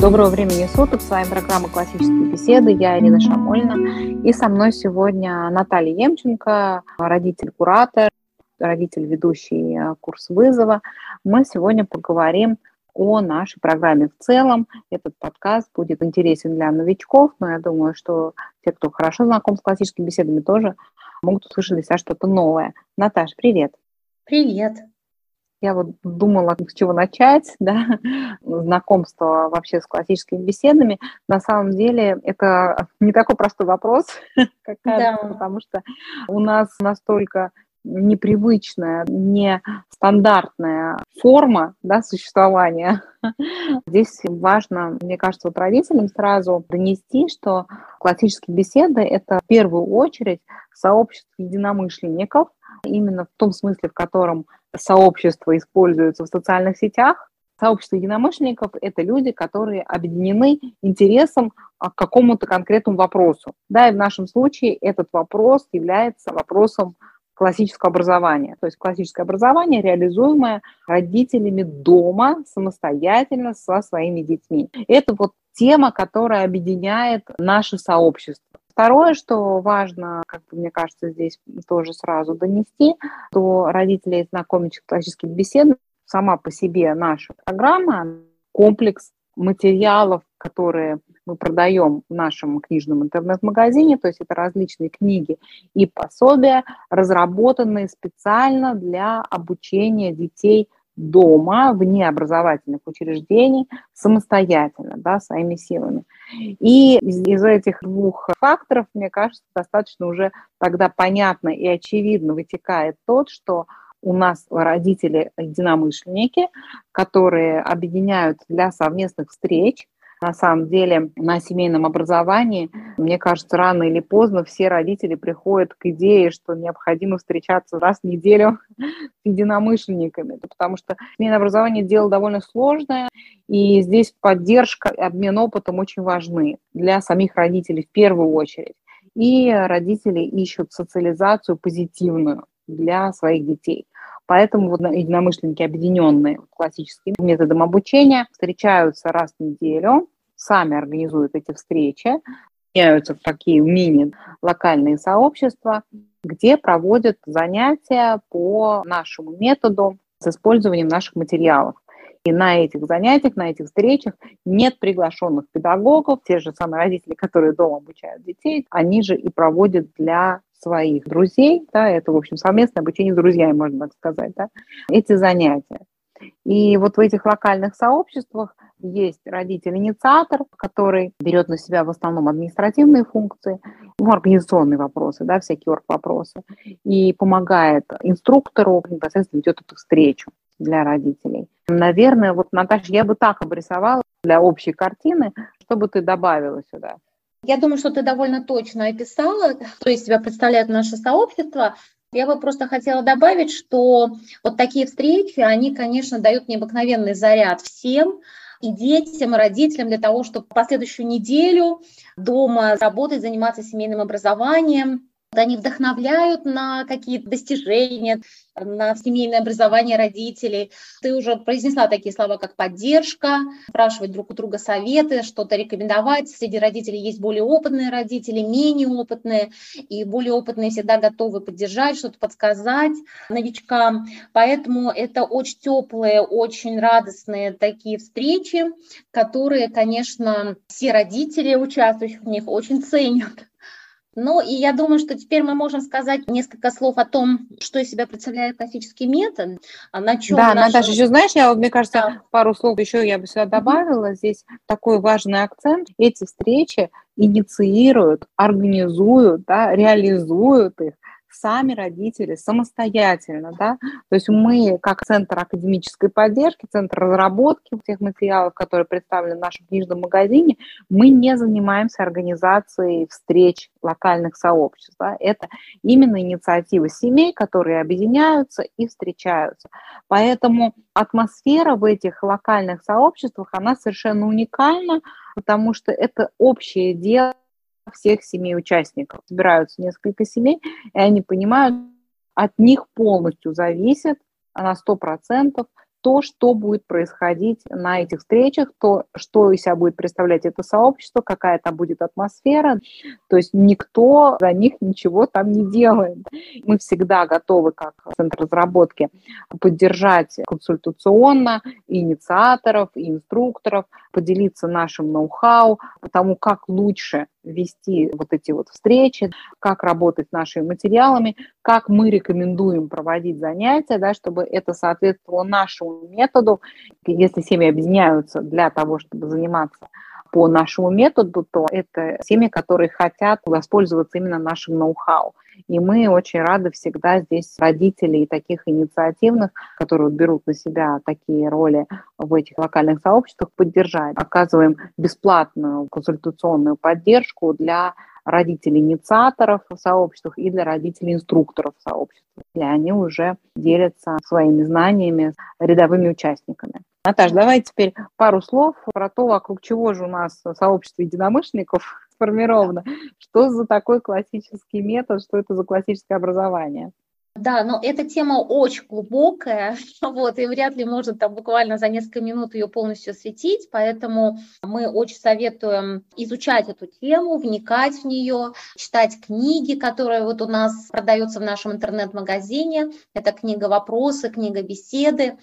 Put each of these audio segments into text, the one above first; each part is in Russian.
Доброго времени суток. С вами программа «Классические беседы». Я Ирина Шамольна. И со мной сегодня Наталья Емченко, родитель-куратор, родитель, ведущий э, курс вызова. Мы сегодня поговорим о нашей программе в целом. Этот подкаст будет интересен для новичков, но я думаю, что те, кто хорошо знаком с классическими беседами, тоже могут услышать для себя что-то новое. Наташ, привет. Привет. Я вот думала, с чего начать, да, знакомство вообще с классическими беседами. На самом деле это не такой простой вопрос, как кажется, да. потому что у нас настолько непривычная, не стандартная форма да, существования. Здесь важно, мне кажется, вот родителям сразу донести, что классические беседы – это в первую очередь сообщество единомышленников, именно в том смысле, в котором сообщество используется в социальных сетах. Сообщество единомышленников – это люди, которые объединены интересом к какому-то конкретному вопросу. Да, и в нашем случае этот вопрос является вопросом классического образования. То есть классическое образование, реализуемое родителями дома самостоятельно со своими детьми. Это вот тема, которая объединяет наше сообщество. Второе, что важно, как мне кажется, здесь тоже сразу донести, то родителей знакомить с классическими беседами, сама по себе наша программа, комплекс материалов, которые мы продаем в нашем книжном интернет-магазине, то есть это различные книги и пособия, разработанные специально для обучения детей дома, вне образовательных учреждений, самостоятельно, да, своими силами. И из, из этих двух факторов, мне кажется, достаточно уже тогда понятно и очевидно вытекает тот, что у нас родители единомышленники, которые объединяют для совместных встреч, на самом деле на семейном образовании, мне кажется, рано или поздно все родители приходят к идее, что необходимо встречаться раз в неделю с единомышленниками, потому что семейное образование дело довольно сложное, и здесь поддержка и обмен опытом очень важны для самих родителей в первую очередь. И родители ищут социализацию позитивную для своих детей. Поэтому вот единомышленники, объединенные классическим методом обучения, встречаются раз в неделю, сами организуют эти встречи, меняются в такие мини-локальные сообщества, где проводят занятия по нашему методу с использованием наших материалов. И на этих занятиях, на этих встречах нет приглашенных педагогов, те же самые родители, которые дома обучают детей, они же и проводят для своих друзей, да, это, в общем, совместное обучение с друзьями, можно так сказать, да, эти занятия. И вот в этих локальных сообществах есть родитель-инициатор, который берет на себя в основном административные функции, ну, организационные вопросы, да, всякие орг-вопросы, и помогает инструктору, непосредственно ведет эту встречу для родителей. Наверное, вот, Наташа, я бы так обрисовала для общей картины, что бы ты добавила сюда. Я думаю, что ты довольно точно описала, что из себя представляет наше сообщество. Я бы просто хотела добавить, что вот такие встречи, они, конечно, дают необыкновенный заряд всем, и детям, и родителям для того, чтобы последующую неделю дома работать, заниматься семейным образованием, они вдохновляют на какие-то достижения, на семейное образование родителей. Ты уже произнесла такие слова, как поддержка, спрашивать друг у друга советы, что-то рекомендовать. Среди родителей есть более опытные родители, менее опытные, и более опытные всегда готовы поддержать, что-то подсказать новичкам. Поэтому это очень теплые, очень радостные такие встречи, которые, конечно, все родители, участвующих в них, очень ценят. Ну и я думаю, что теперь мы можем сказать несколько слов о том, что из себя представляет классический метод, а на чем. Да, наша... Наташа, еще знаешь, я, мне кажется, да. пару слов еще я бы сюда добавила. Здесь такой важный акцент. Эти встречи инициируют, организуют, да, реализуют их сами родители самостоятельно, да, то есть мы как центр академической поддержки, центр разработки тех материалов, которые представлены в нашем книжном магазине, мы не занимаемся организацией встреч локальных сообществ, да, это именно инициатива семей, которые объединяются и встречаются, поэтому атмосфера в этих локальных сообществах, она совершенно уникальна, потому что это общее дело всех семей участников. Собираются несколько семей, и они понимают, от них полностью зависит на 100% то, то, что будет происходить на этих встречах, то, что из себя будет представлять это сообщество, какая там будет атмосфера. То есть никто за них ничего там не делает. Мы всегда готовы, как Центр разработки, поддержать консультационно инициаторов, инструкторов, поделиться нашим ноу-хау, потому как лучше вести вот эти вот встречи, как работать с нашими материалами, как мы рекомендуем проводить занятия, да, чтобы это соответствовало нашему методу. Если семьи объединяются для того, чтобы заниматься по нашему методу, то это семьи, которые хотят воспользоваться именно нашим ноу-хау. И мы очень рады всегда здесь родителей таких инициативных, которые берут на себя такие роли в этих локальных сообществах, поддержать. Оказываем бесплатную консультационную поддержку для родителей-инициаторов в сообществах и для родителей-инструкторов в сообществах. И они уже делятся своими знаниями с рядовыми участниками. Наташа, давай теперь пару слов про то, вокруг чего же у нас сообщество единомышленников сформировано. Что за такой классический метод, что это за классическое образование? Да, но эта тема очень глубокая, вот, и вряд ли можно там буквально за несколько минут ее полностью осветить, поэтому мы очень советуем изучать эту тему, вникать в нее, читать книги, которые вот у нас продаются в нашем интернет-магазине. Это книга «Вопросы», книга «Беседы».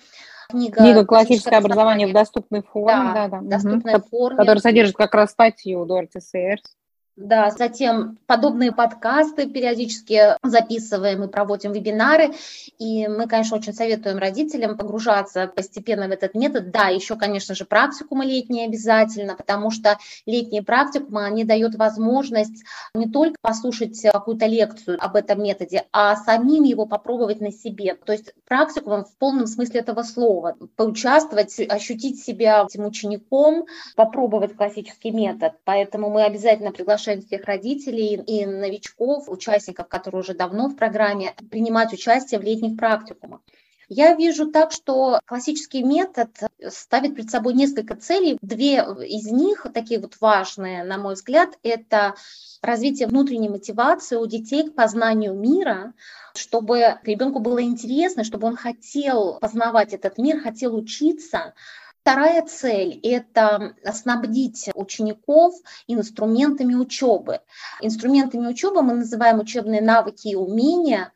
Книга, книга «Классическое образование в доступной форме», да, да, да. доступной угу. форме. Которая содержит как раз статью Дороти Сейерс. Да, затем подобные подкасты периодически записываем и проводим вебинары. И мы, конечно, очень советуем родителям погружаться постепенно в этот метод. Да, еще, конечно же, практикумы летние обязательно, потому что летние практикумы, они дают возможность не только послушать какую-то лекцию об этом методе, а самим его попробовать на себе. То есть практикумом в полном смысле этого слова. Поучаствовать, ощутить себя этим учеником, попробовать классический метод. Поэтому мы обязательно приглашаем приглашаем всех родителей и новичков, участников, которые уже давно в программе, принимать участие в летних практикумах. Я вижу так, что классический метод ставит перед собой несколько целей. Две из них, такие вот важные, на мой взгляд, это развитие внутренней мотивации у детей к познанию мира, чтобы ребенку было интересно, чтобы он хотел познавать этот мир, хотел учиться, Вторая цель – это снабдить учеников инструментами учебы. Инструментами учебы мы называем учебные навыки и умения,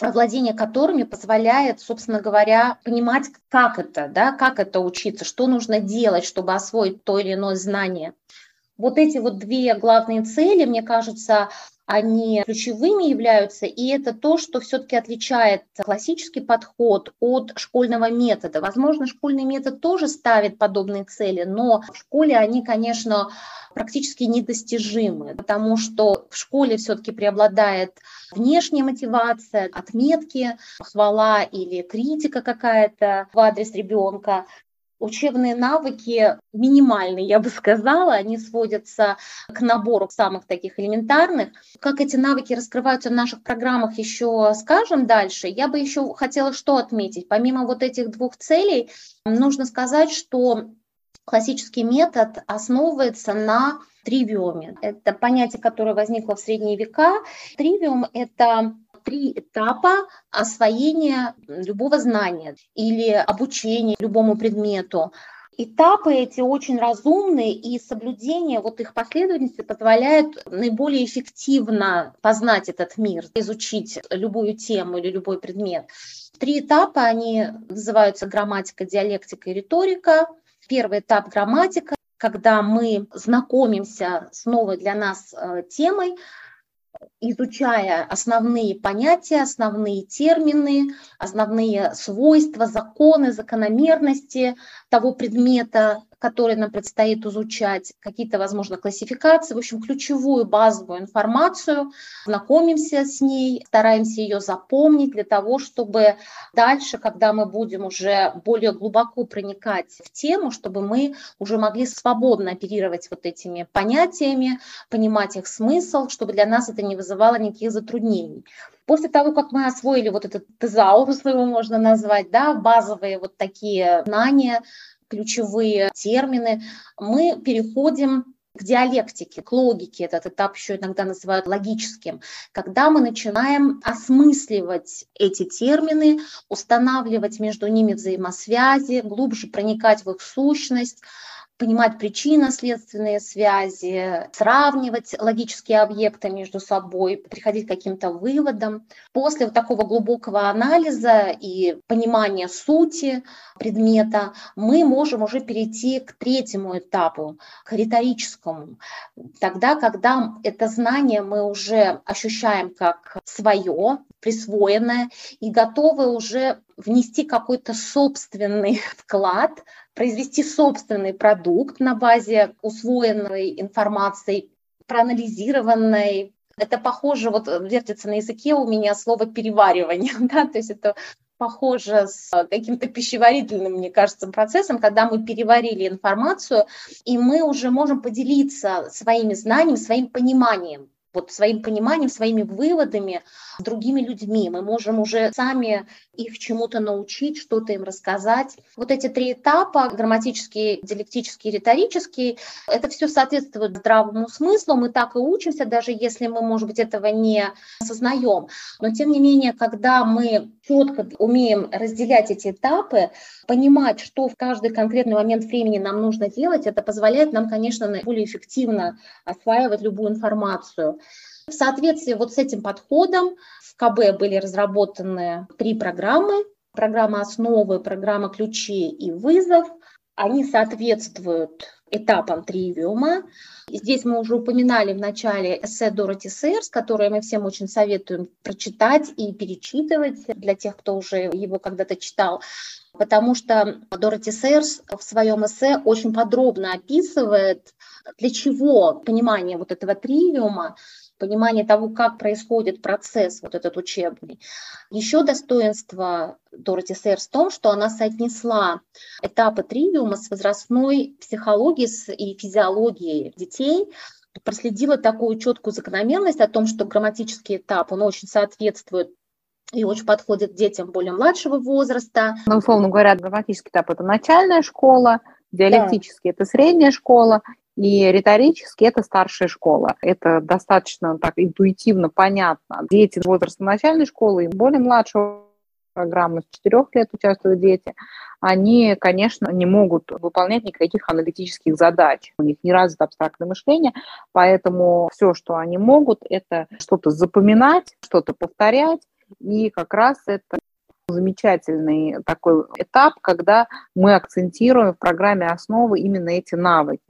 владение которыми позволяет, собственно говоря, понимать, как это, да, как это учиться, что нужно делать, чтобы освоить то или иное знание. Вот эти вот две главные цели, мне кажется, они ключевыми являются, и это то, что все-таки отличает классический подход от школьного метода. Возможно, школьный метод тоже ставит подобные цели, но в школе они, конечно, практически недостижимы, потому что в школе все-таки преобладает внешняя мотивация, отметки, хвала или критика какая-то в адрес ребенка, учебные навыки минимальные, я бы сказала, они сводятся к набору самых таких элементарных. Как эти навыки раскрываются в наших программах, еще скажем дальше. Я бы еще хотела что отметить. Помимо вот этих двух целей, нужно сказать, что классический метод основывается на тривиуме. Это понятие, которое возникло в средние века. Тривиум – это три этапа освоения любого знания или обучения любому предмету. Этапы эти очень разумные, и соблюдение вот их последовательности позволяет наиболее эффективно познать этот мир, изучить любую тему или любой предмет. Три этапа, они называются грамматика, диалектика и риторика. Первый этап – грамматика, когда мы знакомимся с новой для нас э, темой, изучая основные понятия, основные термины, основные свойства, законы, закономерности того предмета, которые нам предстоит изучать, какие-то, возможно, классификации, в общем, ключевую базовую информацию, знакомимся с ней, стараемся ее запомнить для того, чтобы дальше, когда мы будем уже более глубоко проникать в тему, чтобы мы уже могли свободно оперировать вот этими понятиями, понимать их смысл, чтобы для нас это не вызывало никаких затруднений. После того, как мы освоили вот этот тезаурус, его можно назвать, да, базовые вот такие знания, ключевые термины, мы переходим к диалектике, к логике, этот этап еще иногда называют логическим, когда мы начинаем осмысливать эти термины, устанавливать между ними взаимосвязи, глубже проникать в их сущность, понимать причинно-следственные связи, сравнивать логические объекты между собой, приходить к каким-то выводам. После вот такого глубокого анализа и понимания сути предмета мы можем уже перейти к третьему этапу, к риторическому. Тогда, когда это знание мы уже ощущаем как свое, присвоенное и готовы уже внести какой-то собственный вклад, произвести собственный продукт на базе усвоенной информации, проанализированной. Это похоже, вот вертится на языке у меня слово переваривание, да, то есть это похоже с каким-то пищеварительным, мне кажется, процессом, когда мы переварили информацию, и мы уже можем поделиться своими знаниями, своим пониманием вот своим пониманием, своими выводами с другими людьми. Мы можем уже сами их чему-то научить, что-то им рассказать. Вот эти три этапа, грамматический, диалектический, риторический, это все соответствует здравому смыслу. Мы так и учимся, даже если мы, может быть, этого не осознаем. Но, тем не менее, когда мы четко умеем разделять эти этапы, понимать, что в каждый конкретный момент времени нам нужно делать, это позволяет нам, конечно, более эффективно осваивать любую информацию. В соответствии вот с этим подходом в КБ были разработаны три программы. Программа основы, программа ключи и вызов. Они соответствуют этапам тривиума. Здесь мы уже упоминали в начале эссе Дороти Сейерс, которое мы всем очень советуем прочитать и перечитывать для тех, кто уже его когда-то читал потому что Дороти Сейерс в своем эссе очень подробно описывает, для чего понимание вот этого тривиума понимание того, как происходит процесс вот этот учебный. Еще достоинство Дороти Сейерс в том, что она соотнесла этапы тривиума с возрастной психологией и физиологией детей, проследила такую четкую закономерность о том, что грамматический этап, он очень соответствует и очень подходит детям более младшего возраста. Ну, условно говоря, грамматический этап – это начальная школа, диалектический да. – это средняя школа, и риторически это старшая школа. Это достаточно так интуитивно понятно. Дети возраста начальной школы и более младшего программы, с 4 лет участвуют дети, они, конечно, не могут выполнять никаких аналитических задач. У них не развито абстрактное мышление, поэтому все, что они могут, это что-то запоминать, что-то повторять, и как раз это замечательный такой этап, когда мы акцентируем в программе основы именно эти навыки.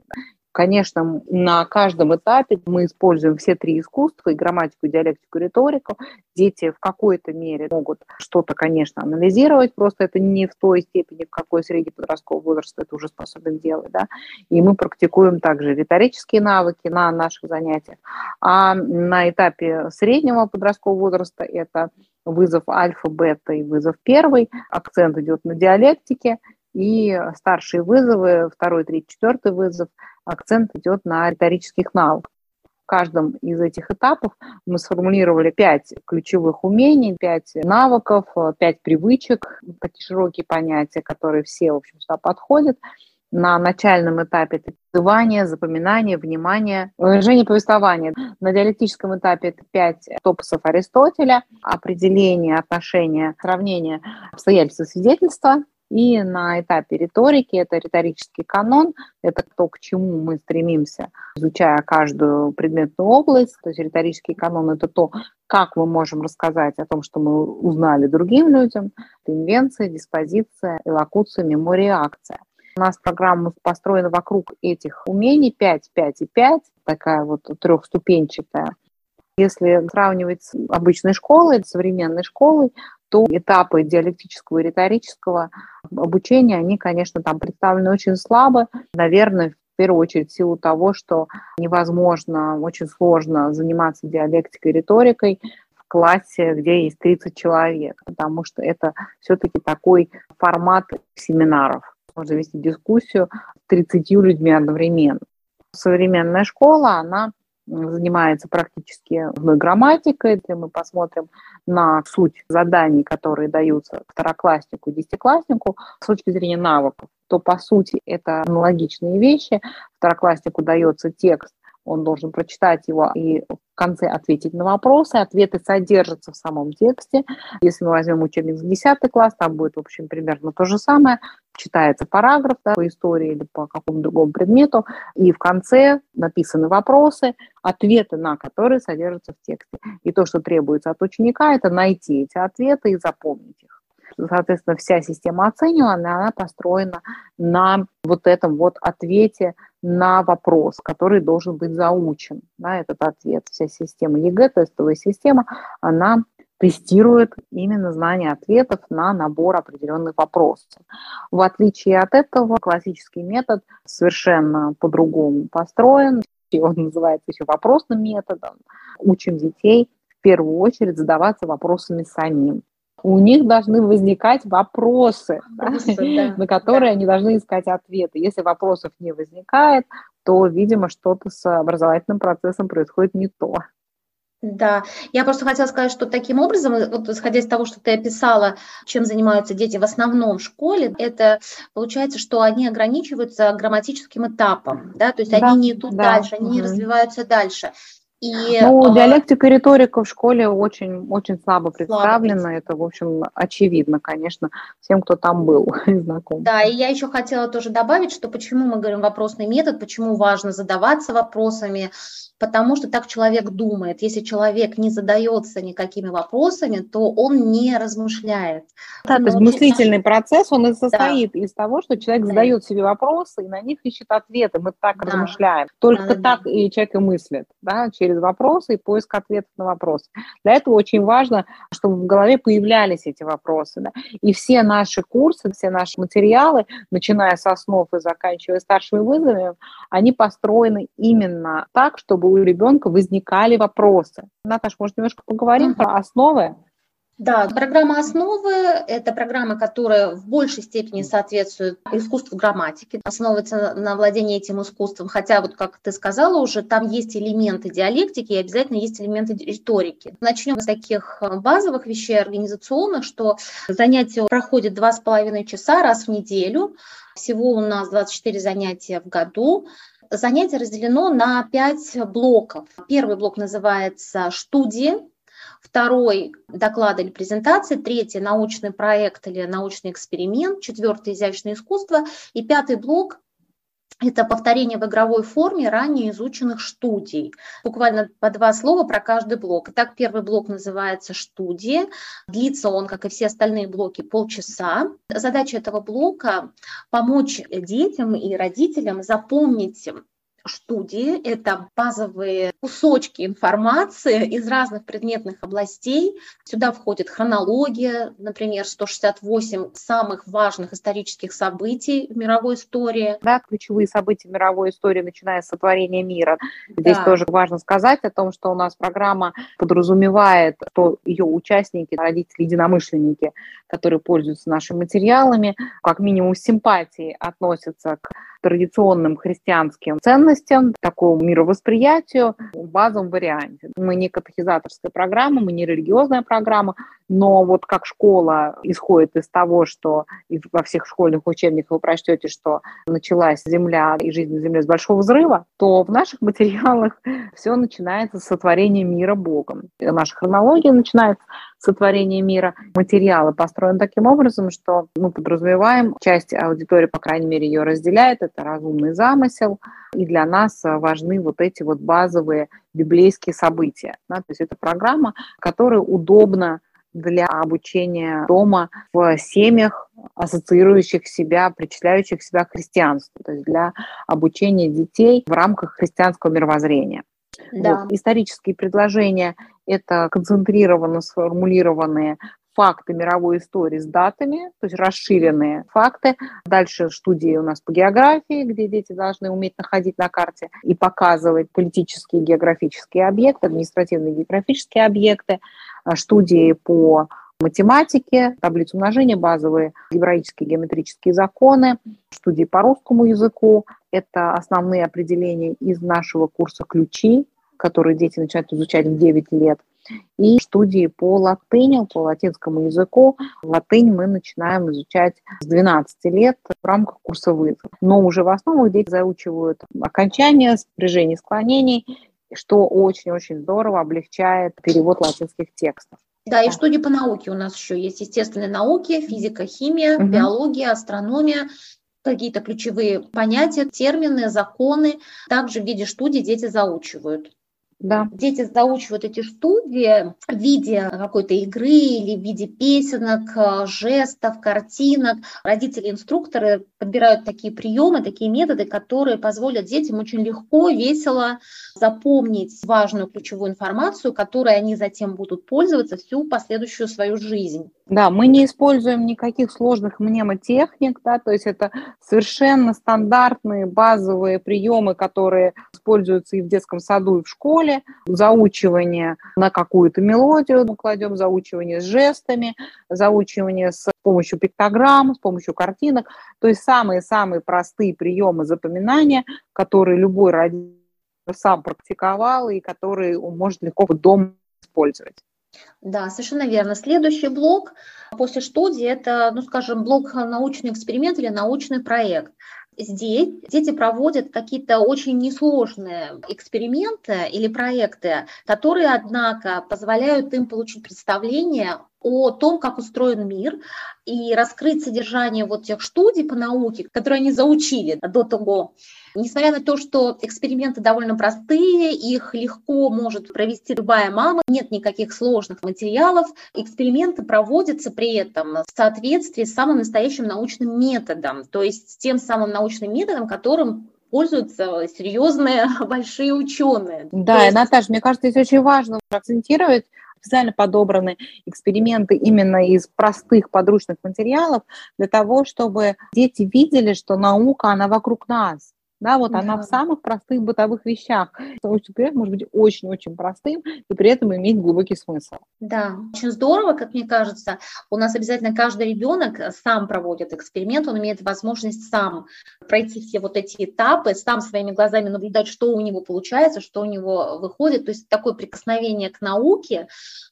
Конечно, на каждом этапе мы используем все три искусства, и грамматику, и диалектику, и риторику. Дети в какой-то мере могут что-то, конечно, анализировать, просто это не в той степени, в какой среди подросткового возраста это уже способен делать. Да? И мы практикуем также риторические навыки на наших занятиях. А на этапе среднего подросткового возраста это вызов альфа, бета и вызов первый. Акцент идет на диалектике, и старшие вызовы, второй, третий, четвертый вызов, акцент идет на риторических навыках. В каждом из этих этапов мы сформулировали пять ключевых умений, пять навыков, пять привычек, такие широкие понятия, которые все, в общем, сюда подходят. На начальном этапе это называние, запоминание, внимание, выражение повествования. На диалектическом этапе это пять топосов Аристотеля, определение, отношение, сравнение обстоятельства свидетельства, и на этапе риторики это риторический канон, это то, к чему мы стремимся, изучая каждую предметную область. То есть риторический канон – это то, как мы можем рассказать о том, что мы узнали другим людям. Это инвенция, диспозиция, элокуция, мемория, акция. У нас программа построена вокруг этих умений 5, 5 и 5, такая вот трехступенчатая. Если сравнивать с обычной школой, современной школой, то этапы диалектического и риторического обучения, они, конечно, там представлены очень слабо. Наверное, в первую очередь в силу того, что невозможно, очень сложно заниматься диалектикой и риторикой в классе, где есть 30 человек, потому что это все-таки такой формат семинаров. Можно вести дискуссию с 30 людьми одновременно. Современная школа, она занимается практически грамматикой, если мы посмотрим на суть заданий, которые даются второкласснику и десятикласснику с точки зрения навыков, то по сути это аналогичные вещи. Второкласснику дается текст, он должен прочитать его и в конце ответить на вопросы. Ответы содержатся в самом тексте. Если мы возьмем учебник за 10 класс, там будет, в общем, примерно то же самое. Читается параграф да, по истории или по какому-то другому предмету, и в конце написаны вопросы, ответы на которые содержатся в тексте. И то, что требуется от ученика, это найти эти ответы и запомнить их соответственно, вся система оценивания, она построена на вот этом вот ответе на вопрос, который должен быть заучен. Да, этот ответ, вся система ЕГЭ, тестовая система, она тестирует именно знание ответов на набор определенных вопросов. В отличие от этого, классический метод совершенно по-другому построен. Он называется еще вопросным методом. Учим детей в первую очередь задаваться вопросами самим у них должны возникать вопросы, вопросы да, на которые да. они должны искать ответы. Если вопросов не возникает, то, видимо, что-то с образовательным процессом происходит не то. Да, я просто хотела сказать, что таким образом, вот исходя из того, что ты описала, чем занимаются дети в основном в школе, это получается, что они ограничиваются грамматическим этапом, да, то есть да, они не идут да. дальше, они угу. не развиваются дальше. И, ну, диалектика и риторика в школе очень, очень слабо представлена. Слабо. Это, в общем, очевидно, конечно, всем, кто там был знаком. Да, и я еще хотела тоже добавить, что почему мы говорим вопросный метод, почему важно задаваться вопросами, потому что так человек думает. Если человек не задается никакими вопросами, то он не размышляет. Да, то есть мыслительный наш... процесс, он и состоит да. из того, что человек да. задает себе вопросы и на них ищет ответы. Мы так да. размышляем. Только да, так да. и человек и мыслит, да, через вопросы и поиск ответов на вопросы. Для этого очень важно, чтобы в голове появлялись эти вопросы. Да. И все наши курсы, все наши материалы, начиная с основ и заканчивая старшими вызовами, они построены именно так, чтобы у ребенка возникали вопросы. Наташа, может, немножко поговорим uh-huh. про основы? Да, программа «Основы» – это программа, которая в большей степени соответствует искусству грамматики, основывается на владении этим искусством, хотя, вот как ты сказала уже, там есть элементы диалектики и обязательно есть элементы риторики. Начнем с таких базовых вещей организационных, что занятия проходят два с половиной часа раз в неделю, всего у нас 24 занятия в году. Занятие разделено на пять блоков. Первый блок называется «Студии», второй – доклад или презентация, третий – научный проект или научный эксперимент, четвертый – изящное искусство, и пятый блок это повторение в игровой форме ранее изученных студий. Буквально по два слова про каждый блок. Итак, первый блок называется «Студия». Длится он, как и все остальные блоки, полчаса. Задача этого блока – помочь детям и родителям запомнить студии. Это базовые кусочки информации из разных предметных областей. Сюда входит хронология, например, 168 самых важных исторических событий в мировой истории. Да, ключевые события мировой истории, начиная с сотворения мира. Здесь да. тоже важно сказать о том, что у нас программа подразумевает, что ее участники, родители, единомышленники, которые пользуются нашими материалами, как минимум с симпатией относятся к традиционным христианским ценностям, такому мировосприятию в базовом варианте. Мы не катехизаторская программа, мы не религиозная программа, но вот как школа исходит из того, что и во всех школьных учебниках вы прочтете, что началась Земля и жизнь на Земле с большого взрыва, то в наших материалах все начинается с сотворения мира Богом. Наша хронология начинается сотворения мира. Материалы построены таким образом, что мы подразумеваем, часть аудитории, по крайней мере, ее разделяет, это разумный замысел, и для нас важны вот эти вот базовые библейские события. Да? То есть это программа, которая удобна для обучения дома в семьях, ассоциирующих себя, причисляющих себя к христианству, то есть для обучения детей в рамках христианского мировоззрения. Да. Вот. Исторические предложения – это концентрированно сформулированные факты мировой истории с датами, то есть расширенные факты. Дальше студии у нас по географии, где дети должны уметь находить на карте и показывать политические географические объекты, административные географические объекты, а, студии по математике, таблицу умножения, базовые героические геометрические законы, студии по русскому языку. Это основные определения из нашего курса «Ключи», которые дети начинают изучать в 9 лет, и студии по латыни, по латинскому языку. Латынь мы начинаем изучать с 12 лет в рамках курса вызов. Но уже в основах дети заучивают окончания, спряжение склонений, что очень-очень здорово облегчает перевод латинских текстов. Да, и студии по науке у нас еще есть естественные науки, физика, химия, угу. биология, астрономия, какие-то ключевые понятия, термины, законы. Также в виде студий дети заучивают. Да. Дети заучивают эти студии в виде какой-то игры или в виде песенок, э, жестов, картинок. Родители-инструкторы подбирают такие приемы, такие методы, которые позволят детям очень легко, весело запомнить важную ключевую информацию, которой они затем будут пользоваться всю последующую свою жизнь. Да, мы не используем никаких сложных мнемотехник, да, то есть это совершенно стандартные базовые приемы, которые используются и в детском саду, и в школе. Заучивание на какую-то мелодию мы кладем, заучивание с жестами, заучивание с помощью пиктограмм, с помощью картинок. То есть самые-самые простые приемы запоминания, которые любой родитель сам практиковал и которые он может легко дома использовать. Да, совершенно верно. Следующий блок после студии – это, ну, скажем, блок научный эксперимент или научный проект. Здесь дети проводят какие-то очень несложные эксперименты или проекты, которые, однако, позволяют им получить представление о том, как устроен мир, и раскрыть содержание вот тех студий по науке, которые они заучили до того. Несмотря на то, что эксперименты довольно простые, их легко может провести любая мама, нет никаких сложных материалов, эксперименты проводятся при этом в соответствии с самым настоящим научным методом, то есть с тем самым научным методом, которым пользуются серьезные большие ученые. Да, есть... Наташа, мне кажется, здесь очень важно акцентировать специально подобраны эксперименты именно из простых подручных материалов для того, чтобы дети видели, что наука, она вокруг нас. Да, вот да. она в самых простых бытовых вещах. Научный эксперимент может быть очень-очень простым и при этом иметь глубокий смысл. Да, очень здорово, как мне кажется. У нас обязательно каждый ребенок сам проводит эксперимент, он имеет возможность сам пройти все вот эти этапы, сам своими глазами наблюдать, что у него получается, что у него выходит. То есть такое прикосновение к науке,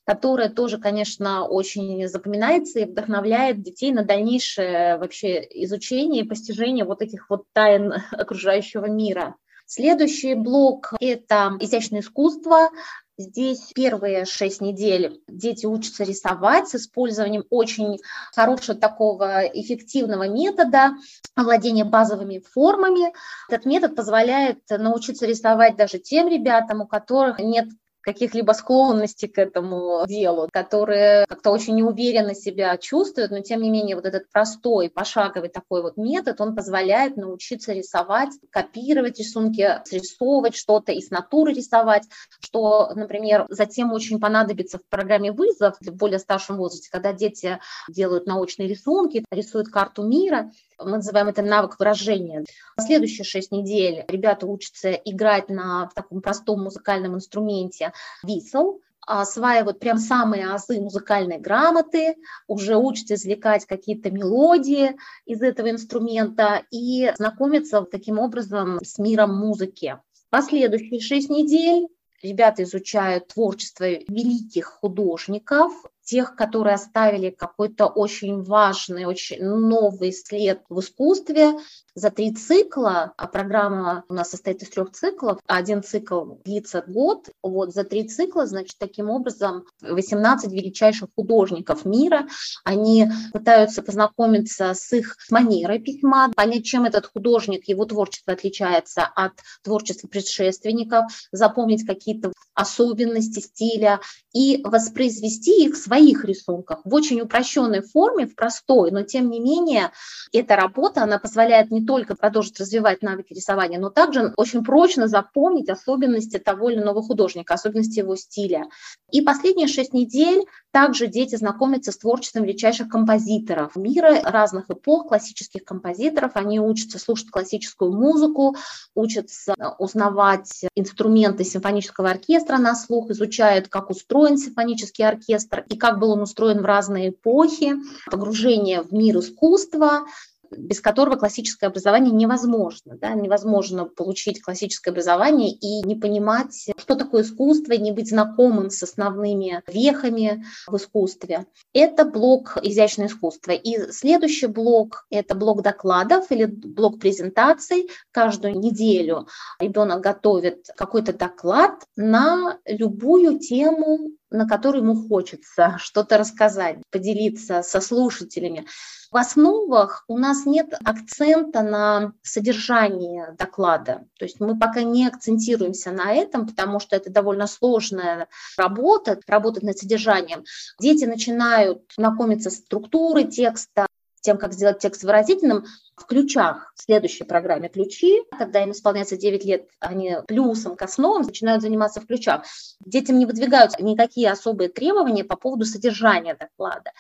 которое тоже, конечно, очень запоминается и вдохновляет детей на дальнейшее вообще изучение и постижение вот этих вот тайн окружающего окружающего мира. Следующий блок – это изящное искусство. Здесь первые шесть недель дети учатся рисовать с использованием очень хорошего такого эффективного метода овладения базовыми формами. Этот метод позволяет научиться рисовать даже тем ребятам, у которых нет каких-либо склонностей к этому делу, которые как-то очень неуверенно себя чувствуют, но тем не менее вот этот простой, пошаговый такой вот метод, он позволяет научиться рисовать, копировать рисунки, срисовывать что-то и с натуры рисовать, что, например, затем очень понадобится в программе вызов в более старшем возрасте, когда дети делают научные рисунки, рисуют карту мира, мы называем это навык выражения. Следующие шесть недель ребята учатся играть на таком простом музыкальном инструменте висел, осваивают прям самые азы музыкальной грамоты, уже учатся извлекать какие-то мелодии из этого инструмента и знакомятся таким образом с миром музыки. Последующие шесть недель ребята изучают творчество великих художников, тех, которые оставили какой-то очень важный, очень новый след в искусстве. За три цикла, а программа у нас состоит из трех циклов, один цикл длится год, вот за три цикла, значит, таким образом 18 величайших художников мира, они пытаются познакомиться с их манерой письма, понять, чем этот художник, его творчество отличается от творчества предшественников, запомнить какие-то особенности стиля и воспроизвести их в своих рисунках в очень упрощенной форме, в простой, но тем не менее эта работа, она позволяет не только продолжить развивать навыки рисования, но также очень прочно запомнить особенности того или иного художника, особенности его стиля. И последние шесть недель также дети знакомятся с творчеством величайших композиторов мира разных эпох, классических композиторов. Они учатся слушать классическую музыку, учатся узнавать инструменты симфонического оркестра на слух, изучают, как устроен симфонический оркестр и как был он устроен в разные эпохи, погружение в мир искусства, без которого классическое образование невозможно. Да? Невозможно получить классическое образование и не понимать, что такое искусство, и не быть знакомым с основными вехами в искусстве. Это блок изящное искусство. И следующий блок – это блок докладов или блок презентаций. Каждую неделю ребенок готовит какой-то доклад на любую тему, на которую ему хочется что-то рассказать, поделиться со слушателями. В основах у нас нет акцента на содержание доклада. То есть мы пока не акцентируемся на этом, потому что это довольно сложная работа, работать над содержанием. Дети начинают знакомиться с структурой текста, тем, как сделать текст выразительным, в ключах в следующей программе «Ключи». Когда им исполняется 9 лет, они плюсом к основам начинают заниматься в ключах. Детям не выдвигаются никакие особые требования по поводу содержания доклада.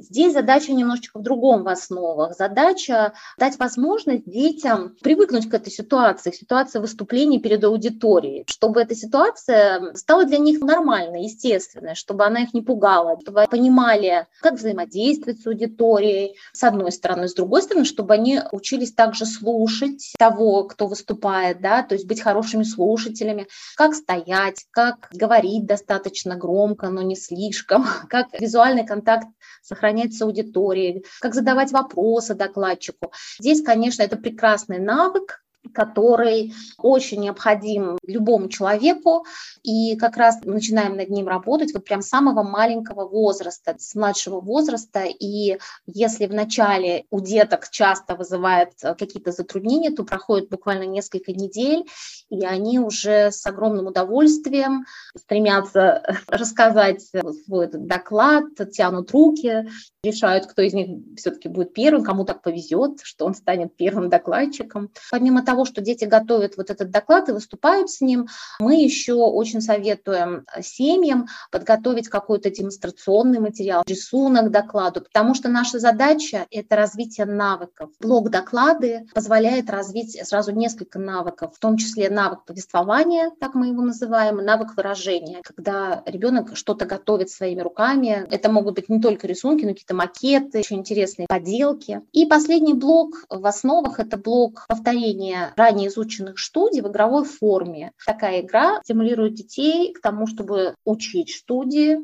Здесь задача немножечко в другом в основах. Задача дать возможность детям привыкнуть к этой ситуации, к ситуации выступлений перед аудиторией, чтобы эта ситуация стала для них нормальной, естественной, чтобы она их не пугала, чтобы они понимали, как взаимодействовать с аудиторией, с одной стороны, с другой стороны, чтобы они учились также слушать того, кто выступает, да, то есть быть хорошими слушателями, как стоять, как говорить достаточно громко, но не слишком, как визуальный контакт сохранять сохранять с аудиторией, как задавать вопросы докладчику. Здесь, конечно, это прекрасный навык, который очень необходим любому человеку, и как раз начинаем над ним работать вот прям с самого маленького возраста, с младшего возраста, и если в начале у деток часто вызывает э, какие-то затруднения, то проходит буквально несколько недель, и они уже с огромным удовольствием стремятся рассказать свой доклад, тянут руки, решают, кто из них все-таки будет первым, кому так повезет, что он станет первым докладчиком. Помимо того, что дети готовят вот этот доклад и выступают с ним, мы еще очень советуем семьям подготовить какой-то демонстрационный материал, рисунок докладу, потому что наша задача – это развитие навыков. Блок доклады позволяет развить сразу несколько навыков, в том числе навык повествования, так мы его называем, навык выражения, когда ребенок что-то готовит своими руками. Это могут быть не только рисунки, но какие-то какие-то макеты, очень интересные поделки. И последний блок в основах – это блок повторения ранее изученных студий в игровой форме. Такая игра стимулирует детей к тому, чтобы учить студии,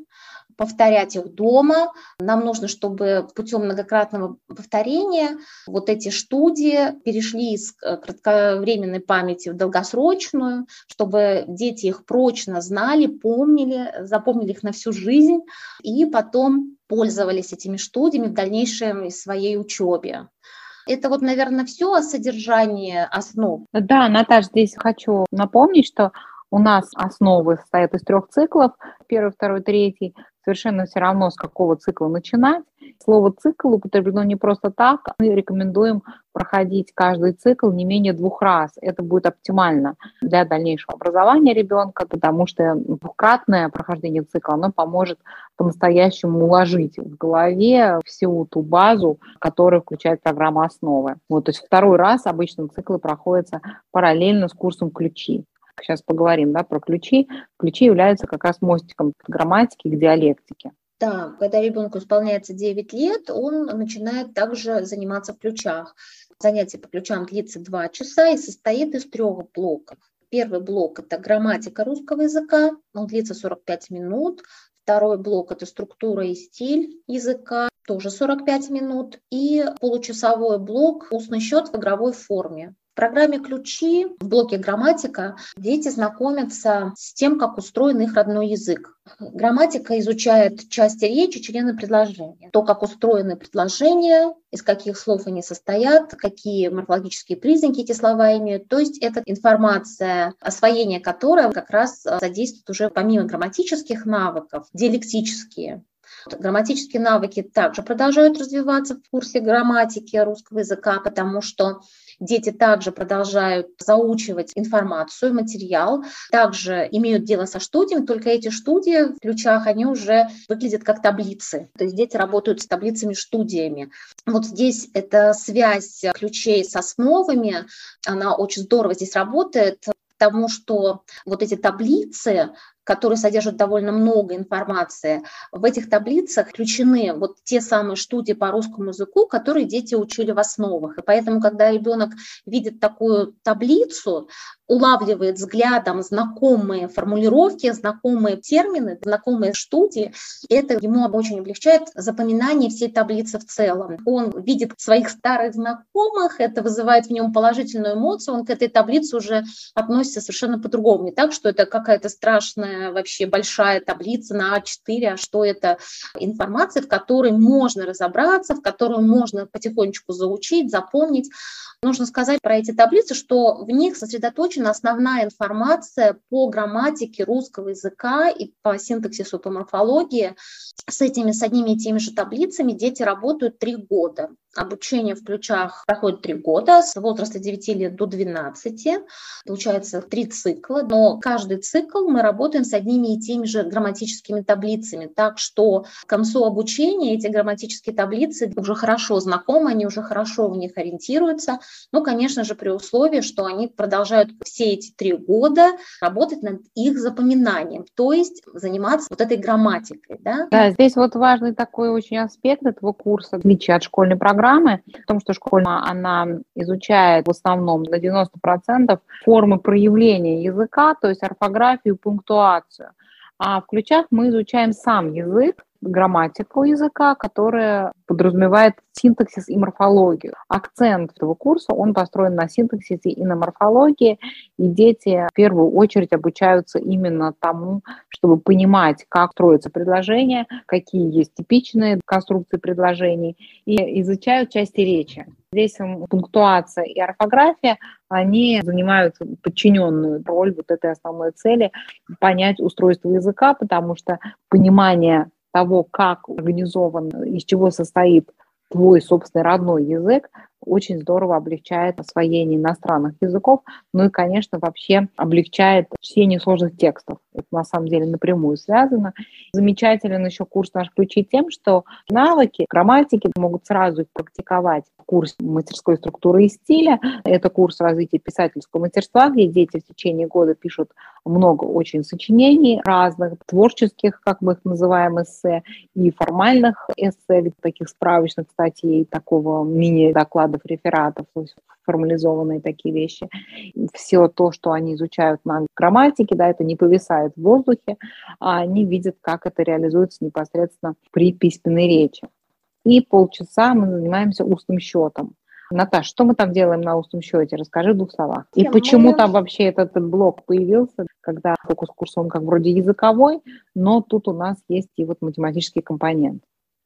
повторять их дома. Нам нужно, чтобы путем многократного повторения вот эти студии перешли из э, кратковременной памяти в долгосрочную, чтобы дети их прочно знали, помнили, запомнили их на всю жизнь и потом пользовались этими студиями в дальнейшем своей учебе. Это вот, наверное, все о содержании основ. Да, Наташа, здесь хочу напомнить, что у нас основы состоят из трех циклов, первый, второй, третий совершенно все равно, с какого цикла начинать. Слово «цикл» употреблено не просто так. Мы рекомендуем проходить каждый цикл не менее двух раз. Это будет оптимально для дальнейшего образования ребенка, потому что двукратное прохождение цикла оно поможет по-настоящему уложить в голове всю ту базу, которая включает программа основы. Вот, то есть второй раз обычно циклы проходятся параллельно с курсом ключи сейчас поговорим да, про ключи. Ключи являются как раз мостиком к грамматике, к диалектике. Да, когда ребенку исполняется 9 лет, он начинает также заниматься в ключах. Занятие по ключам длится 2 часа и состоит из трех блоков. Первый блок – это грамматика русского языка, он длится 45 минут. Второй блок – это структура и стиль языка, тоже 45 минут. И получасовой блок – устный счет в игровой форме. В программе «Ключи» в блоке «Грамматика» дети знакомятся с тем, как устроен их родной язык. Грамматика изучает части речи, члены предложения. То, как устроены предложения, из каких слов они состоят, какие морфологические признаки эти слова имеют. То есть это информация, освоение которой как раз задействует уже помимо грамматических навыков, диалектические. Грамматические навыки также продолжают развиваться в курсе грамматики русского языка, потому что Дети также продолжают заучивать информацию, материал, также имеют дело со студиями, только эти студии в ключах, они уже выглядят как таблицы. То есть дети работают с таблицами, студиями. Вот здесь эта связь ключей с основами, она очень здорово здесь работает, потому что вот эти таблицы которые содержат довольно много информации. В этих таблицах включены вот те самые студии по русскому языку, которые дети учили в основах. И поэтому, когда ребенок видит такую таблицу, улавливает взглядом знакомые формулировки, знакомые термины, знакомые студии, это ему очень облегчает запоминание всей таблицы в целом. Он видит своих старых знакомых, это вызывает в нем положительную эмоцию, он к этой таблице уже относится совершенно по-другому. Не так, что это какая-то страшная вообще большая таблица на А4, а что это информация, в которой можно разобраться, в которую можно потихонечку заучить, запомнить. Нужно сказать про эти таблицы, что в них сосредоточена основная информация по грамматике русского языка и по синтаксису, по морфологии. С этими, с одними и теми же таблицами дети работают три года. Обучение в ключах проходит три года, с возраста 9 лет до 12. Получается три цикла, но каждый цикл мы работаем с одними и теми же грамматическими таблицами. Так что к концу обучения эти грамматические таблицы уже хорошо знакомы, они уже хорошо в них ориентируются. Ну, конечно же, при условии, что они продолжают все эти три года работать над их запоминанием, то есть заниматься вот этой грамматикой. Да, да здесь вот важный такой очень аспект этого курса, отличие от школьной программы, программы, в том, что школа, она изучает в основном на 90% формы проявления языка, то есть орфографию, пунктуацию. А в ключах мы изучаем сам язык, грамматику языка, которая подразумевает синтаксис и морфологию. Акцент этого курса, он построен на синтаксисе и на морфологии, и дети в первую очередь обучаются именно тому, чтобы понимать, как строятся предложения, какие есть типичные конструкции предложений, и изучают части речи. Здесь пунктуация и орфография, они занимают подчиненную роль вот этой основной цели понять устройство языка, потому что понимание того, как организован, из чего состоит твой собственный родной язык, очень здорово облегчает освоение иностранных языков, ну и, конечно, вообще облегчает чтение сложных текстов. Это на самом деле напрямую связано. Замечателен еще курс наш ключи тем, что навыки грамматики могут сразу практиковать в курсе мастерской структуры и стиля. Это курс развития писательского мастерства, где дети в течение года пишут много очень сочинений разных, творческих, как мы их называем, эссе, и формальных эссе, таких справочных статей, такого мини-докладов, рефератов, то есть формализованные такие вещи. Все то, что они изучают на грамматике, да, это не повисает в воздухе, а они видят, как это реализуется непосредственно при письменной речи. И полчаса мы занимаемся устным счетом. Наташ, что мы там делаем на устном счете? Расскажи в двух словах. И почему там вообще этот, этот блок появился, когда фокус-курс, он как вроде языковой, но тут у нас есть и вот математический компонент.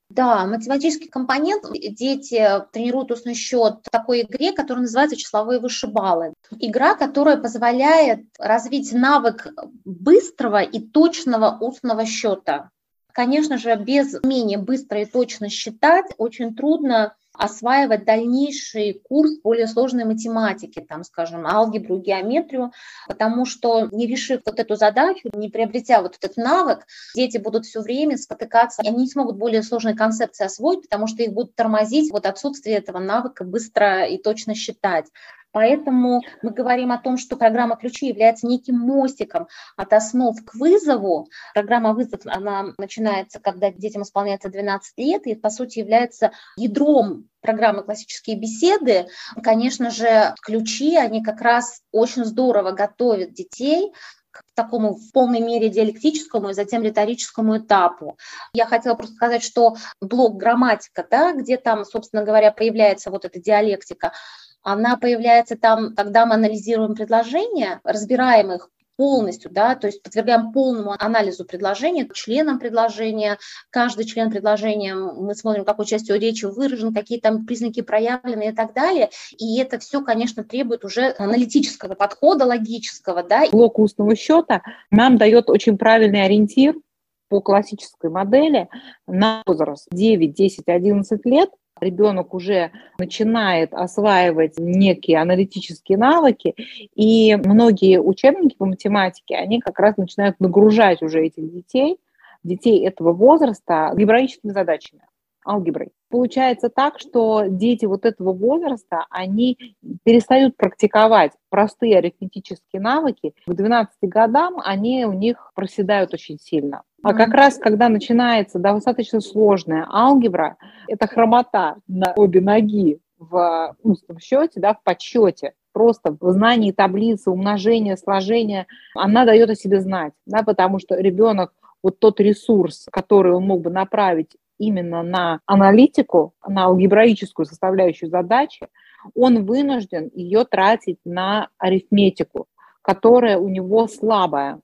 Да, математический компонент. Дети тренируют устный счет в такой игре, которая называется числовые вышибалы. Игра, которая позволяет развить навык быстрого и точного устного счета. Конечно же, без умения быстро и точно считать очень трудно осваивать дальнейший курс более сложной математики, там, скажем, алгебру, геометрию, потому что не решив вот эту задачу, не приобретя вот этот навык, дети будут все время спотыкаться, и они не смогут более сложные концепции освоить, потому что их будут тормозить вот отсутствие этого навыка быстро и точно считать. Поэтому мы говорим о том, что программа ключи является неким мостиком от основ к вызову. Программа вызов, она начинается, когда детям исполняется 12 лет, и, по сути, является ядром программы «Классические беседы». Конечно же, ключи, они как раз очень здорово готовят детей к такому в полной мере диалектическому и затем риторическому этапу. Я хотела просто сказать, что блок грамматика, да, где там, собственно говоря, появляется вот эта диалектика, она появляется там, когда мы анализируем предложения, разбираем их полностью, да, то есть подвергаем полному анализу предложения, членам предложения, каждый член предложения, мы смотрим, какой частью речи выражен, какие там признаки проявлены и так далее, и это все, конечно, требует уже аналитического подхода, логического, да. Блок устного счета нам дает очень правильный ориентир по классической модели на возраст 9, 10, 11 лет, ребенок уже начинает осваивать некие аналитические навыки, и многие учебники по математике, они как раз начинают нагружать уже этих детей, детей этого возраста, географическими задачами. Алгеброй. Получается так, что дети вот этого возраста, они перестают практиковать простые арифметические навыки. К 12 годам они у них проседают очень сильно. А как раз, когда начинается достаточно сложная алгебра, это хромота на обе ноги в устном счете, да, в подсчете, просто в знании таблицы, умножения, сложения, она дает о себе знать, да, потому что ребенок вот тот ресурс, который он мог бы направить именно на аналитику, на алгебраическую составляющую задачи, он вынужден ее тратить на арифметику, которая у него слабая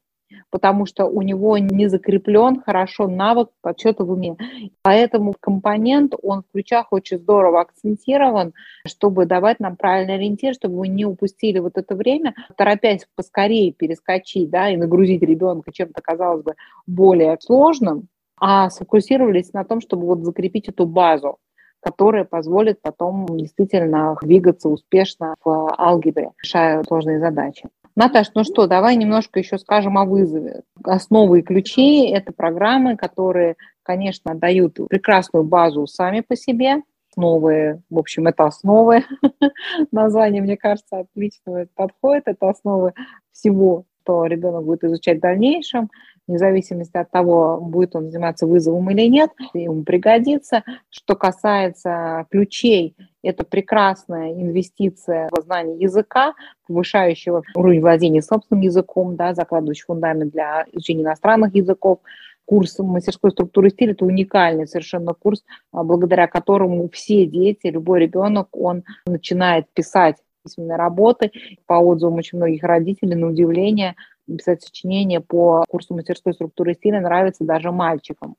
потому что у него не закреплен хорошо навык подсчета в уме. Поэтому компонент, он в ключах очень здорово акцентирован, чтобы давать нам правильный ориентир, чтобы мы не упустили вот это время, торопясь поскорее перескочить да, и нагрузить ребенка чем-то, казалось бы, более сложным, а сфокусировались на том, чтобы вот закрепить эту базу которая позволит потом действительно двигаться успешно в алгебре, решая сложные задачи. Наташ, ну что, давай немножко еще скажем о вызове. Основы и ключи – это программы, которые, конечно, дают прекрасную базу сами по себе, основы, в общем, это основы. Название, мне кажется, отлично подходит. Это основы всего, что ребенок будет изучать в дальнейшем вне зависимости от того, будет он заниматься вызовом или нет, ему пригодится. Что касается ключей, это прекрасная инвестиция в знание языка, повышающего уровень владения собственным языком, да, закладывающий фундамент для изучения иностранных языков. Курс мастерской структуры стиля – это уникальный совершенно курс, а, благодаря которому все дети, любой ребенок, он начинает писать письменные работы. По отзывам очень многих родителей, на удивление, писать сочинения по курсу мастерской структуры стиля нравится даже мальчикам.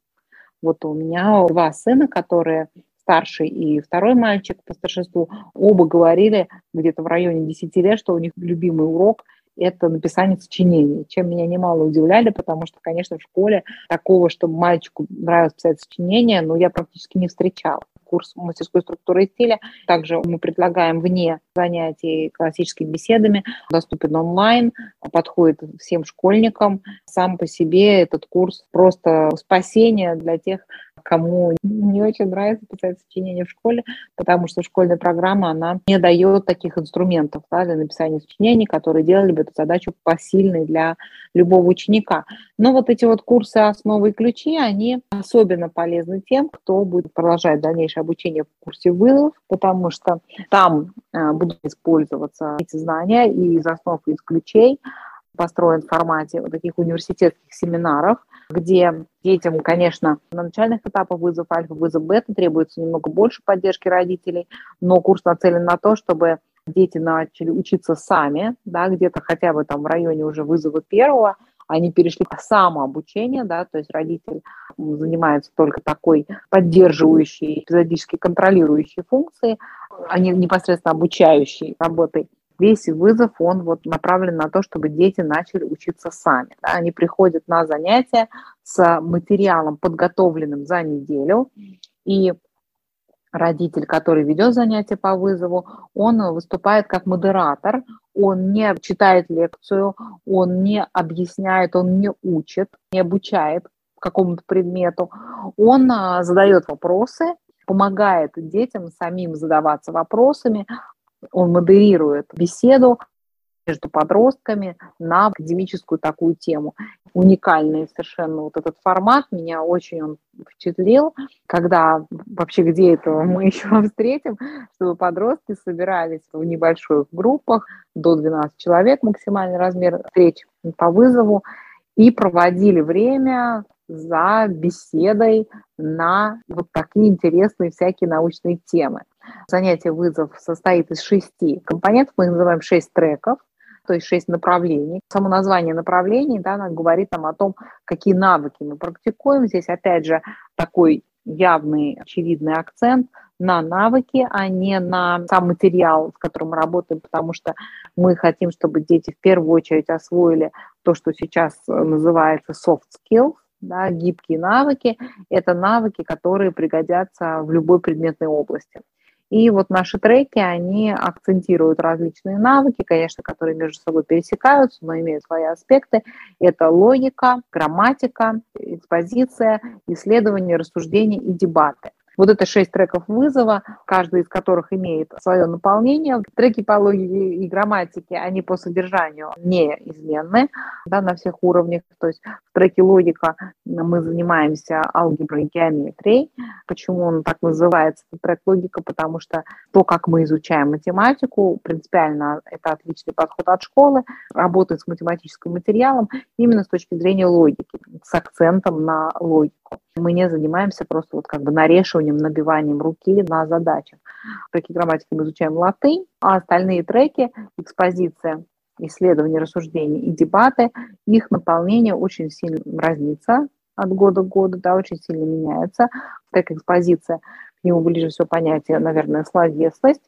Вот у меня два сына, которые старший и второй мальчик по старшинству, оба говорили где-то в районе 10 лет, что у них любимый урок – это написание сочинений, чем меня немало удивляли, потому что, конечно, в школе такого, чтобы мальчику нравилось писать сочинения, но я практически не встречала курс мастерской структуры и стиля. Также мы предлагаем вне занятий классическими беседами, доступен онлайн, подходит всем школьникам. Сам по себе этот курс просто спасение для тех, кому не очень нравится писать сочинения в школе, потому что школьная программа, она не дает таких инструментов да, для написания сочинений, которые делали бы эту задачу посильной для любого ученика. Но вот эти вот курсы «Основы и ключи», они особенно полезны тем, кто будет продолжать дальнейшее обучение в курсе вызов, потому что там э, будут использоваться эти знания и из основ, и из ключей, построен в формате вот таких университетских семинаров, где детям, конечно, на начальных этапах вызов альфа, вызов бета требуется немного больше поддержки родителей, но курс нацелен на то, чтобы дети начали учиться сами, да, где-то хотя бы там в районе уже вызова первого, они перешли к самообучению, да, то есть родитель занимается только такой поддерживающей, эпизодически контролирующей функцией, а не непосредственно обучающей работой весь вызов, он вот направлен на то, чтобы дети начали учиться сами. Да? Они приходят на занятия с материалом, подготовленным за неделю, и родитель, который ведет занятия по вызову, он выступает как модератор, он не читает лекцию, он не объясняет, он не учит, не обучает какому-то предмету, он а, задает вопросы, помогает детям самим задаваться вопросами, он модерирует беседу между подростками на академическую такую тему. Уникальный совершенно вот этот формат, меня очень он впечатлил, когда вообще где это мы еще встретим, чтобы подростки собирались в небольших группах, до 12 человек максимальный размер встреч по вызову, и проводили время за беседой на вот такие интересные всякие научные темы. Занятие вызов состоит из шести компонентов, мы их называем шесть треков, то есть шесть направлений. Само название направлений да, говорит нам о том, какие навыки мы практикуем. Здесь, опять же, такой явный, очевидный акцент на навыки, а не на сам материал, с которым мы работаем, потому что мы хотим, чтобы дети в первую очередь освоили то, что сейчас называется soft skills, да, гибкие навыки – это навыки, которые пригодятся в любой предметной области. И вот наши треки, они акцентируют различные навыки, конечно, которые между собой пересекаются, но имеют свои аспекты. Это логика, грамматика, экспозиция, исследование, рассуждение и дебаты. Вот это шесть треков вызова, каждый из которых имеет свое наполнение. Треки по логике и грамматике, они по содержанию неизменны да, на всех уровнях. То есть в треке логика мы занимаемся алгеброй и геометрией. Почему он так называется, трек логика? Потому что то, как мы изучаем математику, принципиально это отличный подход от школы, работает с математическим материалом именно с точки зрения логики, с акцентом на логику. Мы не занимаемся просто вот как бы нарешиванием, набиванием руки на задачах. Треки грамматики мы изучаем латынь, а остальные треки, экспозиция, исследования, рассуждения и дебаты, их наполнение очень сильно разнится от года к году, да, очень сильно меняется. Трек экспозиция, к нему ближе всего понятие, наверное, словесность.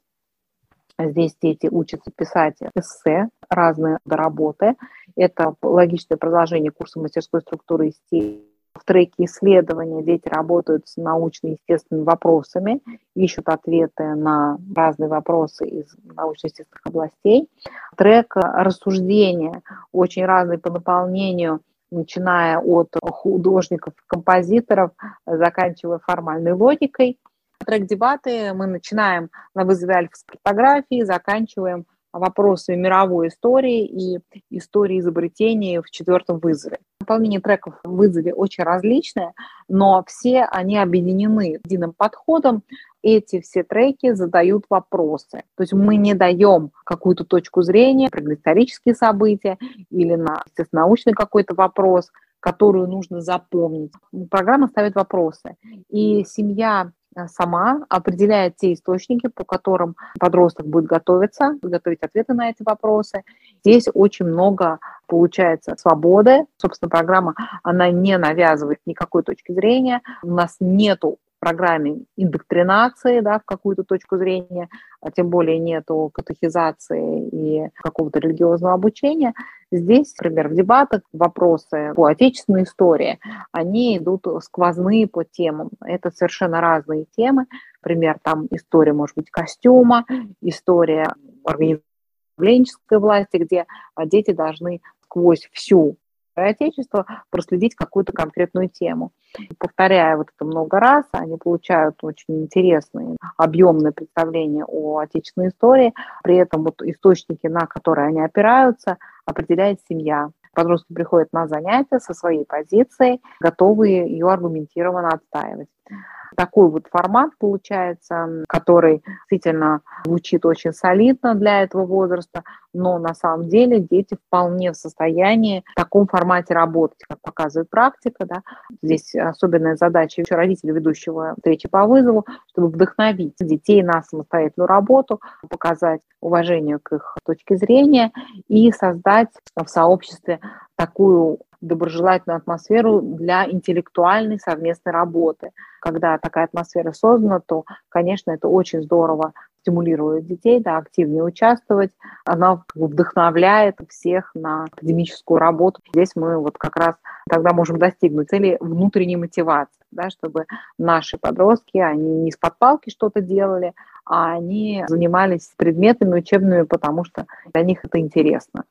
Здесь дети учатся писать эссе, разные работы. Это логичное продолжение курса мастерской структуры и стиля в треке исследования дети работают с научно-естественными вопросами, ищут ответы на разные вопросы из научно-естественных областей. Трек рассуждения очень разный по наполнению, начиная от художников, композиторов, заканчивая формальной логикой. Трек дебаты мы начинаем на вызове альфа-картографии, заканчиваем вопросы мировой истории и истории изобретений в четвертом вызове. Наполнение треков в вызове очень различное, но все они объединены единым подходом. Эти все треки задают вопросы. То есть мы не даем какую-то точку зрения про исторические события или на научный какой-то вопрос, которую нужно запомнить. Программа ставит вопросы. И семья сама определяет те источники, по которым подросток будет готовиться, готовить ответы на эти вопросы. Здесь очень много получается свободы. Собственно, программа, она не навязывает никакой точки зрения. У нас нету программе индоктринации да, в какую-то точку зрения, а тем более нету катехизации и какого-то религиозного обучения. Здесь, например, в дебатах вопросы по отечественной истории, они идут сквозные по темам. Это совершенно разные темы. Например, там история, может быть, костюма, история организации власти, где дети должны сквозь всю Отечества проследить какую-то конкретную тему. Повторяя вот это много раз, они получают очень интересные, объемные представления о отечественной истории. При этом вот источники, на которые они опираются, определяет семья. Подростки приходят на занятия со своей позицией, готовые ее аргументированно отстаивать такой вот формат получается, который действительно звучит очень солидно для этого возраста, но на самом деле дети вполне в состоянии в таком формате работать, как показывает практика. Да. Здесь особенная задача еще родителя, ведущего встречи по вызову, чтобы вдохновить детей на самостоятельную работу, показать уважение к их точке зрения и создать в сообществе такую доброжелательную атмосферу для интеллектуальной совместной работы. Когда такая атмосфера создана, то, конечно, это очень здорово стимулирует детей да, активнее участвовать, она вдохновляет всех на академическую работу. Здесь мы вот как раз тогда можем достигнуть цели внутренней мотивации, да, чтобы наши подростки, они не из-под палки что-то делали, а они занимались предметами учебными, потому что для них это интересно.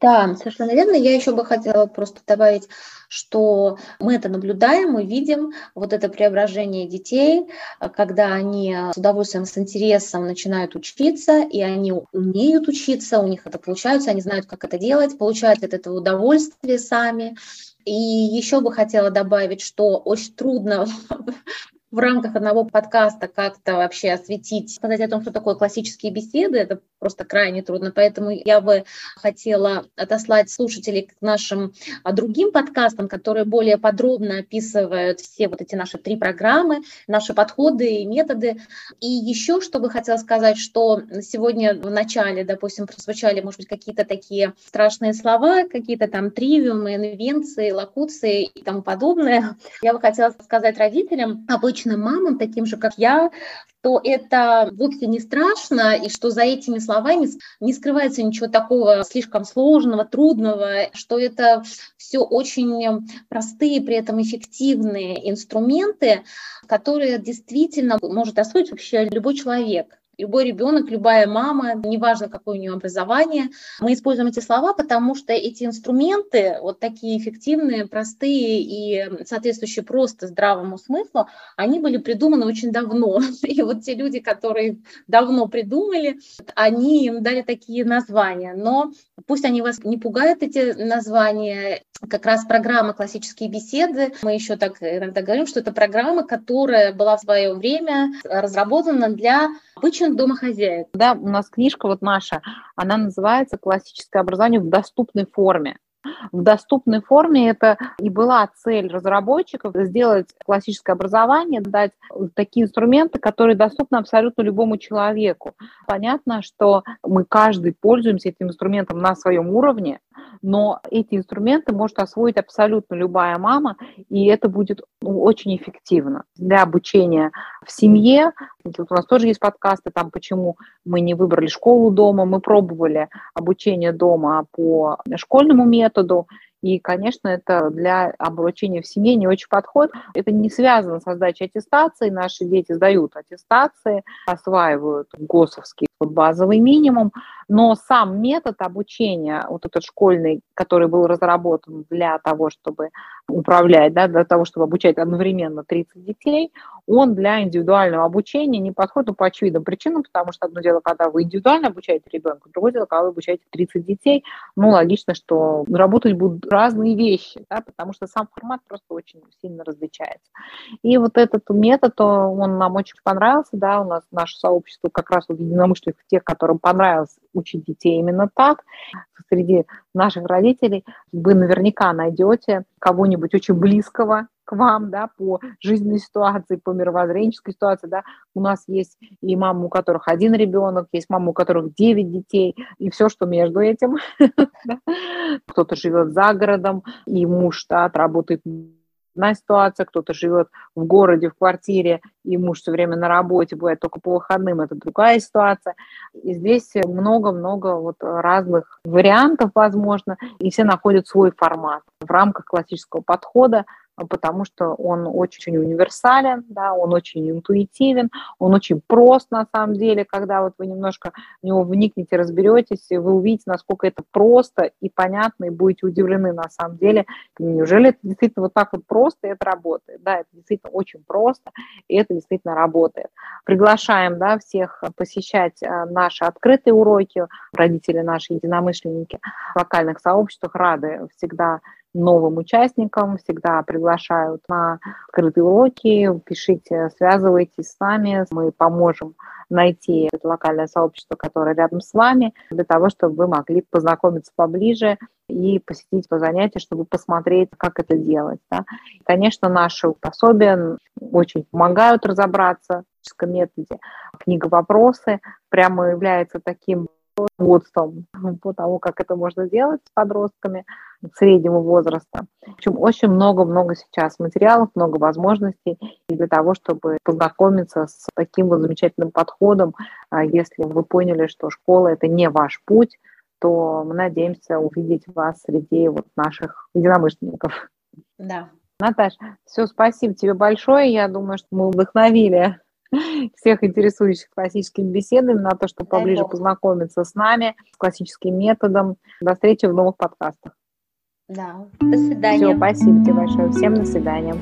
Да, совершенно верно. Я еще бы хотела просто добавить, что мы это наблюдаем, мы видим вот это преображение детей, когда они с удовольствием, с интересом начинают учиться, и они умеют учиться, у них это получается, они знают, как это делать, получают от этого удовольствие сами. И еще бы хотела добавить, что очень трудно в рамках одного подкаста как-то вообще осветить, сказать о том, что такое классические беседы, это просто крайне трудно. Поэтому я бы хотела отослать слушателей к нашим а, другим подкастам, которые более подробно описывают все вот эти наши три программы, наши подходы и методы. И еще, что бы хотела сказать, что сегодня в начале, допустим, прозвучали, может быть, какие-то такие страшные слова, какие-то там тривиумы, инвенции, локуции и тому подобное. Я бы хотела сказать родителям, обычно обычным мамам, таким же, как я, то это вовсе не страшно, и что за этими словами не скрывается ничего такого слишком сложного, трудного, что это все очень простые, при этом эффективные инструменты, которые действительно может освоить вообще любой человек. Любой ребенок, любая мама, неважно, какое у нее образование. Мы используем эти слова, потому что эти инструменты, вот такие эффективные, простые и соответствующие просто здравому смыслу, они были придуманы очень давно. И вот те люди, которые давно придумали, они им дали такие названия. Но пусть они вас не пугают, эти названия, как раз программа «Классические беседы». Мы еще так иногда говорим, что это программа, которая была в свое время разработана для обычных домохозяек. Да, у нас книжка вот наша, она называется «Классическое образование в доступной форме». В доступной форме это и была цель разработчиков сделать классическое образование, дать такие инструменты, которые доступны абсолютно любому человеку. Понятно, что мы каждый пользуемся этим инструментом на своем уровне, но эти инструменты может освоить абсолютно любая мама, и это будет ну, очень эффективно для обучения в семье. Тут у нас тоже есть подкасты, там почему мы не выбрали школу дома, мы пробовали обучение дома по школьному методу, и, конечно, это для обучения в семье не очень подходит. Это не связано со сдачей аттестации. Наши дети сдают аттестации, осваивают ГОСовский базовый минимум, но сам метод обучения, вот этот школьный, который был разработан для того, чтобы управлять, да, для того, чтобы обучать одновременно 30 детей, он для индивидуального обучения не подходит ну, по очевидным причинам, потому что одно дело, когда вы индивидуально обучаете ребенка, другое дело, когда вы обучаете 30 детей, ну, логично, что работать будут разные вещи, да, потому что сам формат просто очень сильно различается. И вот этот метод, он нам очень понравился, да, у нас наше сообщество как раз вот единомышленников, тех, которым понравилось учить детей именно так. Среди наших родителей вы наверняка найдете кого-нибудь очень близкого к вам, да, по жизненной ситуации, по мировоззренческой ситуации, да. У нас есть и мамы, у которых один ребенок, есть мамы, у которых девять детей, и все, что между этим. Кто-то живет за городом, и муж, да, работает одна ситуация, кто-то живет в городе, в квартире, и муж все время на работе, бывает только по выходным, это другая ситуация. И здесь много-много вот разных вариантов, возможно, и все находят свой формат в рамках классического подхода, потому что он очень универсален, да, он очень интуитивен, он очень прост на самом деле, когда вот вы немножко в него вникнете, разберетесь, и вы увидите, насколько это просто и понятно, и будете удивлены на самом деле, неужели это действительно вот так вот просто, и это работает, да, это действительно очень просто, и это действительно работает. Приглашаем, да, всех посещать а, наши открытые уроки, родители наши единомышленники в локальных сообществах рады всегда новым участникам, всегда приглашают на открытые уроки, пишите, связывайтесь с нами, мы поможем найти это локальное сообщество, которое рядом с вами, для того, чтобы вы могли познакомиться поближе и посетить по занятия, чтобы посмотреть, как это делать. Да. конечно, наши пособия очень помогают разобраться в методе. Книга «Вопросы» прямо является таким руководством по тому, как это можно делать с подростками среднего возраста. В общем, очень много-много сейчас материалов, много возможностей и для того, чтобы познакомиться с таким вот замечательным подходом. А если вы поняли, что школа – это не ваш путь, то мы надеемся увидеть вас среди вот наших единомышленников. Да. Наташ, все, спасибо тебе большое. Я думаю, что мы вдохновили всех интересующих классическими беседами на то, чтобы поближе познакомиться с нами, с классическим методом. До встречи в новых подкастах. Да, до свидания. Все, спасибо тебе большое. Всем до свидания.